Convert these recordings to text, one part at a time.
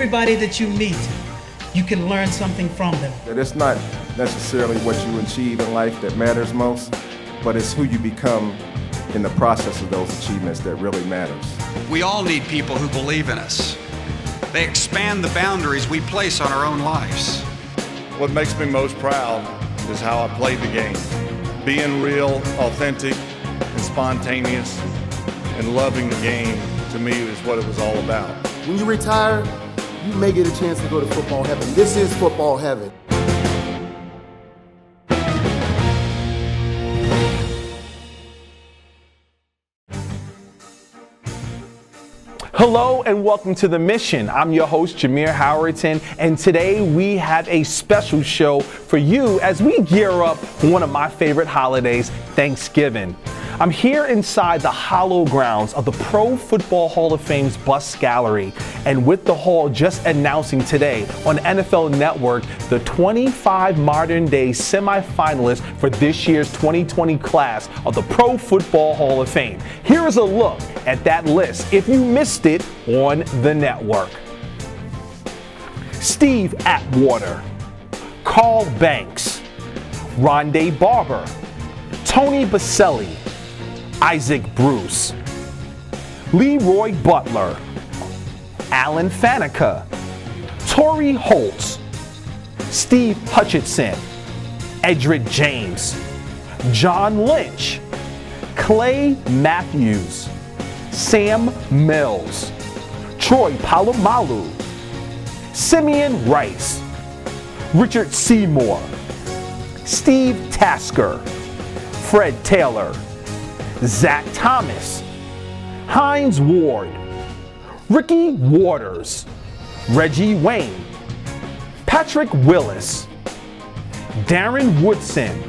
Everybody that you meet, you can learn something from them. It's not necessarily what you achieve in life that matters most, but it's who you become in the process of those achievements that really matters. We all need people who believe in us. They expand the boundaries we place on our own lives. What makes me most proud is how I played the game. Being real, authentic, and spontaneous, and loving the game to me is what it was all about. When you retire, you may get a chance to go to football heaven. This is football heaven. Hello and welcome to The Mission. I'm your host, Jameer Howerton, and today we have a special show for you as we gear up one of my favorite holidays, Thanksgiving. I'm here inside the hollow grounds of the Pro Football Hall of Fame's Bust Gallery, and with the hall just announcing today on NFL Network the 25 modern day semifinalists for this year's 2020 class of the Pro Football Hall of Fame. Here is a look at that list if you missed it on the network. Steve Atwater, Carl Banks, Rondé Barber, Tony Boselli, Isaac Bruce, Leroy Butler, Alan Faneca, Torry Holt, Steve Hutchinson, Edgerrin James, John Lynch, Clay Matthews, Sam Mills, Troy Polamalu, Simeon Rice, Richard Seymour, Steve Tasker, Fred Taylor, Zach Thomas, Hines Ward, Ricky Watters, Reggie Wayne, Patrick Willis, Darren Woodson,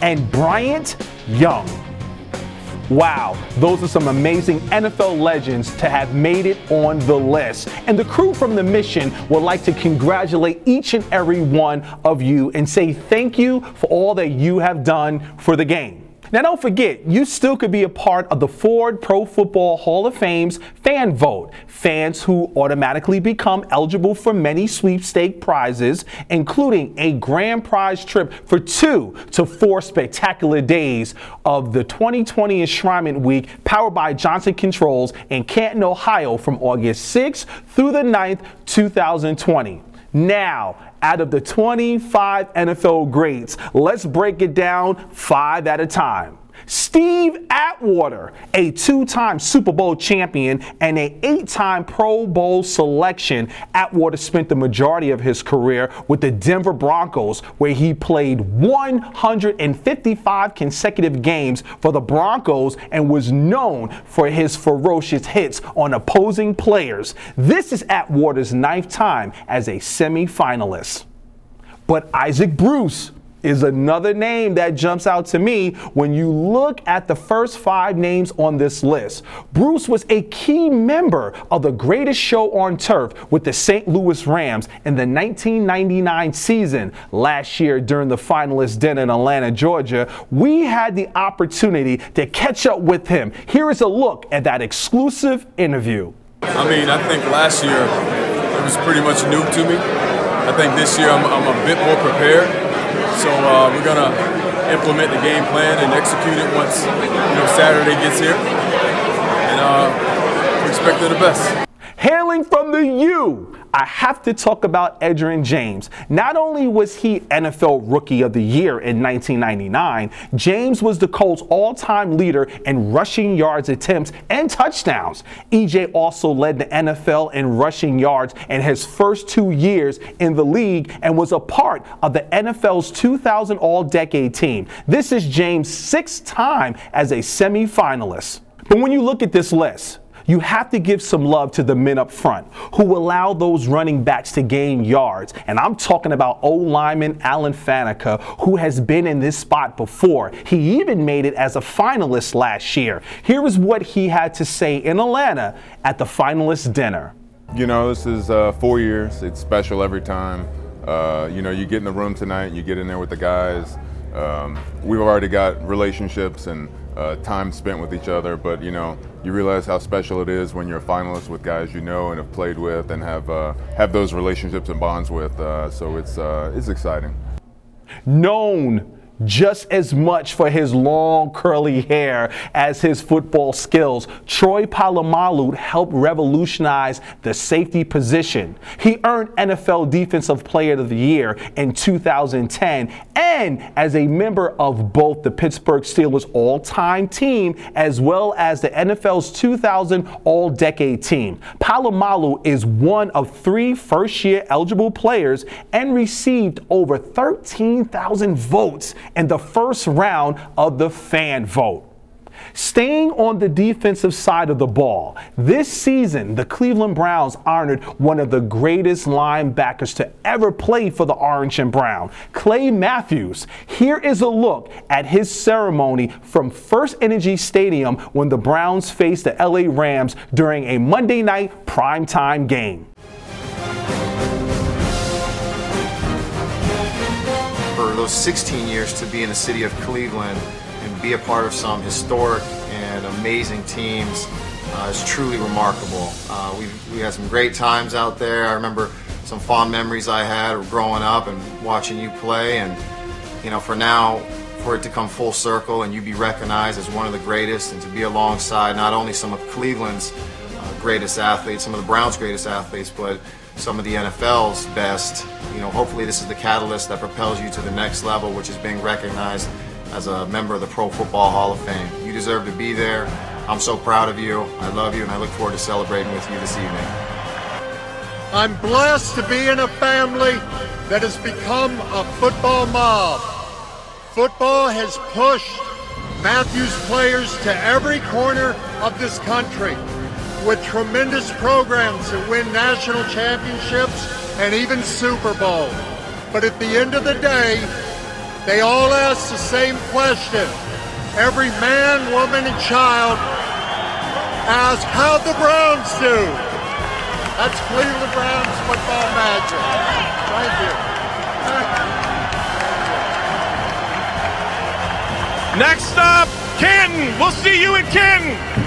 and Bryant Young. Wow, those are some amazing NFL legends to have made it on the list. And the crew from the mission would like to congratulate each and every one of you and say thank you for all that you have done for the game. Now, don't forget, you still could be a part of the Ford Pro Football Hall of Fame's fan vote. Fans who automatically become eligible for many sweepstake prizes, including a grand prize trip for two to four spectacular days of the 2020 Enshrinement Week powered by Johnson Controls in Canton, Ohio from August 6th through the 9th, 2020. Now, out of the 25 NFL greats, let's break it down five at a time. Steve Atwater, a two-time Super Bowl champion and a eight-time Pro Bowl selection, Atwater spent the majority of his career with the Denver Broncos, where he played 155 consecutive games for the Broncos and was known for his ferocious hits on opposing players. This is Atwater's ninth time as a semi-finalist. But Isaac Bruce is another name that jumps out to me when you look at the first five names on this list. Bruce was a key member of the greatest show on turf with the St. Louis Rams in the 1999 season. Last year, during the finalist dinner in Atlanta, Georgia, we had the opportunity to catch up with him. Here is a look at that exclusive interview. I mean, I think last year it was pretty much new to me. I think this year I'm, I'm a bit more prepared. So uh, we're gonna implement the game plan and execute it once you know Saturday gets here, and uh, we expect the best. Hailing from the U, I have to talk about Edgerrin James. Not only was he NFL Rookie of the Year in 1999, James was the Colts' all time leader in rushing yards attempts and touchdowns. EJ also led the NFL in rushing yards in his first two years in the league and was a part of the NFL's 2000 All Decade team. This is James' sixth time as a semi-finalist. But when you look at this list, you have to give some love to the men up front who allow those running backs to gain yards. And I'm talking about O lineman Alan Faneca, who has been in this spot before. He even made it as a finalist last year. Here is what he had to say in Atlanta at the finalist dinner. You know, this is uh, four years. It's special every time. Uh, you know, you get in the room tonight, you get in there with the guys. Um, we've already got relationships and uh, time spent with each other. But you know, you realize how special it is when you're a finalist with guys you know and have played with and have uh, have those relationships and bonds with. Uh, so it's uh, it's exciting. Known just as much for his long curly hair as his football skills. Troy Polamalu helped revolutionize the safety position. He earned NFL Defensive Player of the Year in 2010 and as a member of both the Pittsburgh Steelers all-time team as well as the NFL's 2000 All-Decade team. Polamalu is one of three first-year eligible players and received over 13,000 votes in the first round of the fan vote. Staying on the defensive side of the ball, this season the Cleveland Browns honored one of the greatest linebackers to ever play for the Orange and Brown, Clay Matthews. Here is a look at his ceremony from First Energy Stadium when the Browns faced the LA Rams during a Monday night primetime game. Those 16 years to be in the city of Cleveland and be a part of some historic and amazing teams uh, is truly remarkable. Uh, we had some great times out there. I remember some fond memories I had growing up and watching you play. And you know, for now, for it to come full circle and you be recognized as one of the greatest, and to be alongside not only some of Cleveland's uh, greatest athletes, some of the Browns' greatest athletes, but some of the NFL's best. You know, hopefully this is the catalyst that propels you to the next level, which is being recognized as a member of the Pro Football Hall of Fame. You deserve to be there. I'm so proud of you. I love you, and I look forward to celebrating with you this evening. I'm blessed to be in a family that has become a football mob. Football has pushed Matthews players to every corner of this country with tremendous programs that win national championships and even Super Bowl. But at the end of the day, they all ask the same question. Every man, woman, and child asks how the Browns do. That's Cleveland Browns football magic. Thank you. Next up, Canton. We'll see you in Canton.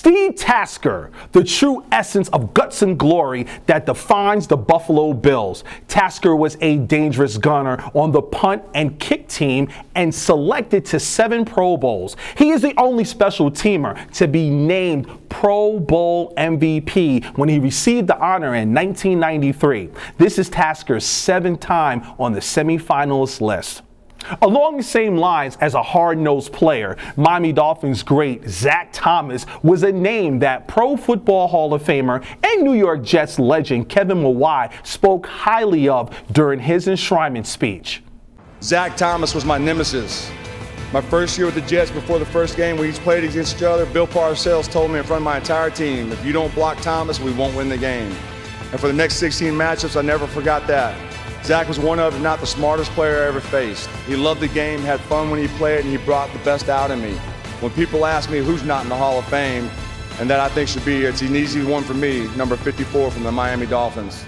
Steve Tasker, the true essence of guts and glory that defines the Buffalo Bills. Tasker was a dangerous gunner on the punt and kick team and selected to seven Pro Bowls. He is the only special teamer to be named Pro Bowl MVP when he received the honor in 1993. This is Tasker's seventh time on the semifinalist list. Along the same lines as a hard-nosed player, Miami Dolphins great Zach Thomas was a name that Pro Football Hall of Famer and New York Jets legend Kevin Mawae spoke highly of during his enshrinement speech. Zach Thomas was my nemesis. My first year with the Jets before the first game we each played against each other, Bill Parcells told me in front of my entire team, if you don't block Thomas, we won't win the game. And for the next 16 matchups, I never forgot that. Zach was one of, if not the smartest player I ever faced. He loved the game, had fun when he played, and he brought the best out in me. When people ask me who's not in the Hall of Fame, and that I think should be, it's an easy one for me, number 54 from the Miami Dolphins.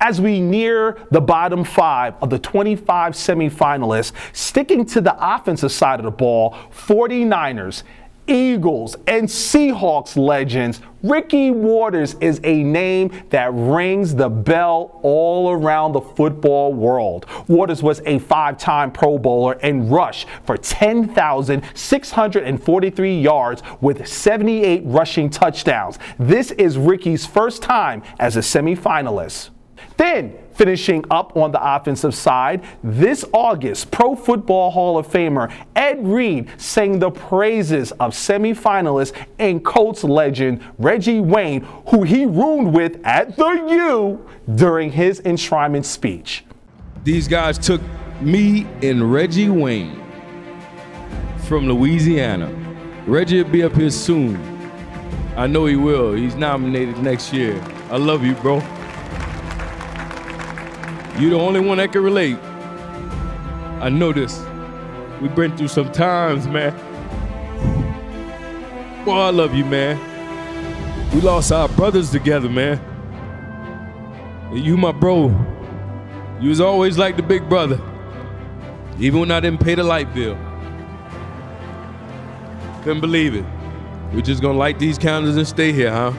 As we near the bottom five of the 25 semifinalists, sticking to the offensive side of the ball, 49ers Eagles, and Seahawks legends, Ricky Watters is a name that rings the bell all around the football world. Watters was a five time Pro Bowler and rushed for 10,643 yards with 78 rushing touchdowns. This is Ricky's first time as a semifinalist. Then, finishing up on the offensive side, this August, Pro Football Hall of Famer Ed Reed sang the praises of semifinalist and Colts legend Reggie Wayne, who he roomed with at the U during his enshrinement speech. These guys took me and Reggie Wayne from Louisiana. Reggie will be up here soon. I know he will. He's nominated next year. I love you, bro. You the only one that can relate. I know this. We've been through some times, man. Boy, I love you, man. We lost our brothers together, man. And you, my bro, you was always like the big brother. Even when I didn't pay the light bill. Couldn't believe it. We're just gonna light these candles and stay here, huh?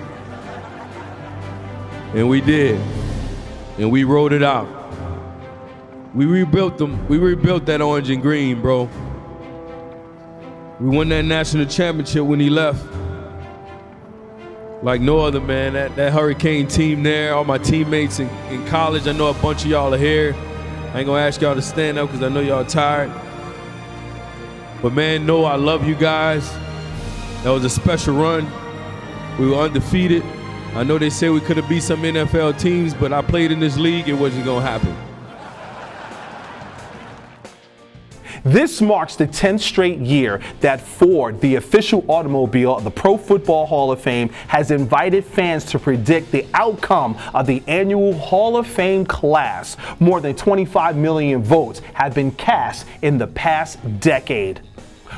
And we did. And we wrote it out. We rebuilt them. We rebuilt that orange and green, bro. We won that national championship when he left. Like no other man. That that Hurricane team there, all my teammates in, in college. I know a bunch of y'all are here. I ain't gonna ask y'all to stand up because I know y'all tired. But man, know I love you guys. That was a special run. We were undefeated. I know they say we could have beat some NFL teams, but I played in this league, it wasn't gonna happen. This marks the 10th straight year that Ford, the official automobile of the Pro Football Hall of Fame, has invited fans to predict the outcome of the annual Hall of Fame class. More than 25 million votes have been cast in the past decade.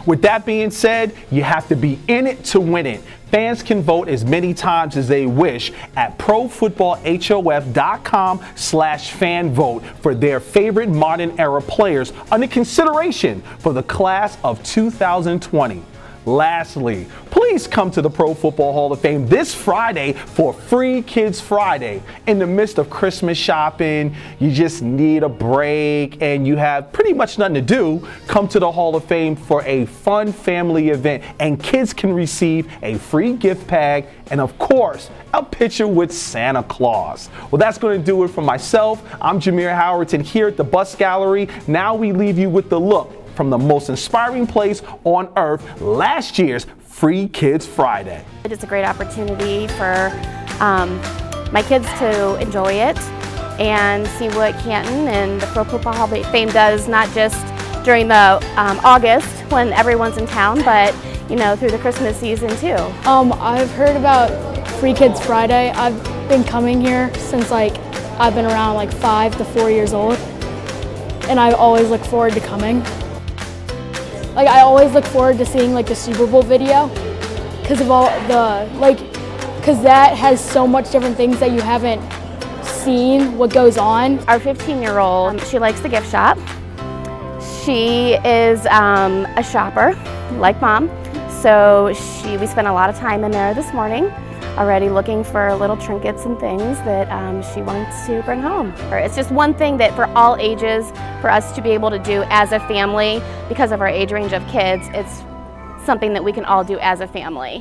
With that being said, you have to be in it to win it. Fans can vote as many times as they wish at profootballhof.com slash fan vote for their favorite modern era players under consideration for the class of 2020. Lastly, please come to the Pro Football Hall of Fame this Friday for Free Kids Friday. In the midst of Christmas shopping, you just need a break and you have pretty much nothing to do, come to the Hall of Fame for a fun family event and kids can receive a free gift bag and of course, a picture with Santa Claus. Well, that's going to do it for myself. I'm Jameer Howerton here at the Bust Gallery. Now we leave you with the look from the most inspiring place on earth last year's Free Kids Friday. It's a great opportunity for um, my kids to enjoy it and see what Canton and the Pro Football Hall of Fame does, not just during the um, August when everyone's in town, but you know through the Christmas season too. Um, I've heard about Free Kids Friday. I've been coming here since like I've been around like five to four years old, and I always look forward to coming. Like I always look forward to seeing like the Super Bowl video because of all the like because that has so much different things that you haven't seen what goes on. Our 15 year old, she likes the gift shop. She is um, a shopper like mom. So she, we spent a lot of time in there this morning already looking for little trinkets and things that um, she wants to bring home. It's just one thing that for all ages, for us to be able to do as a family, because of our age range of kids, it's something that we can all do as a family.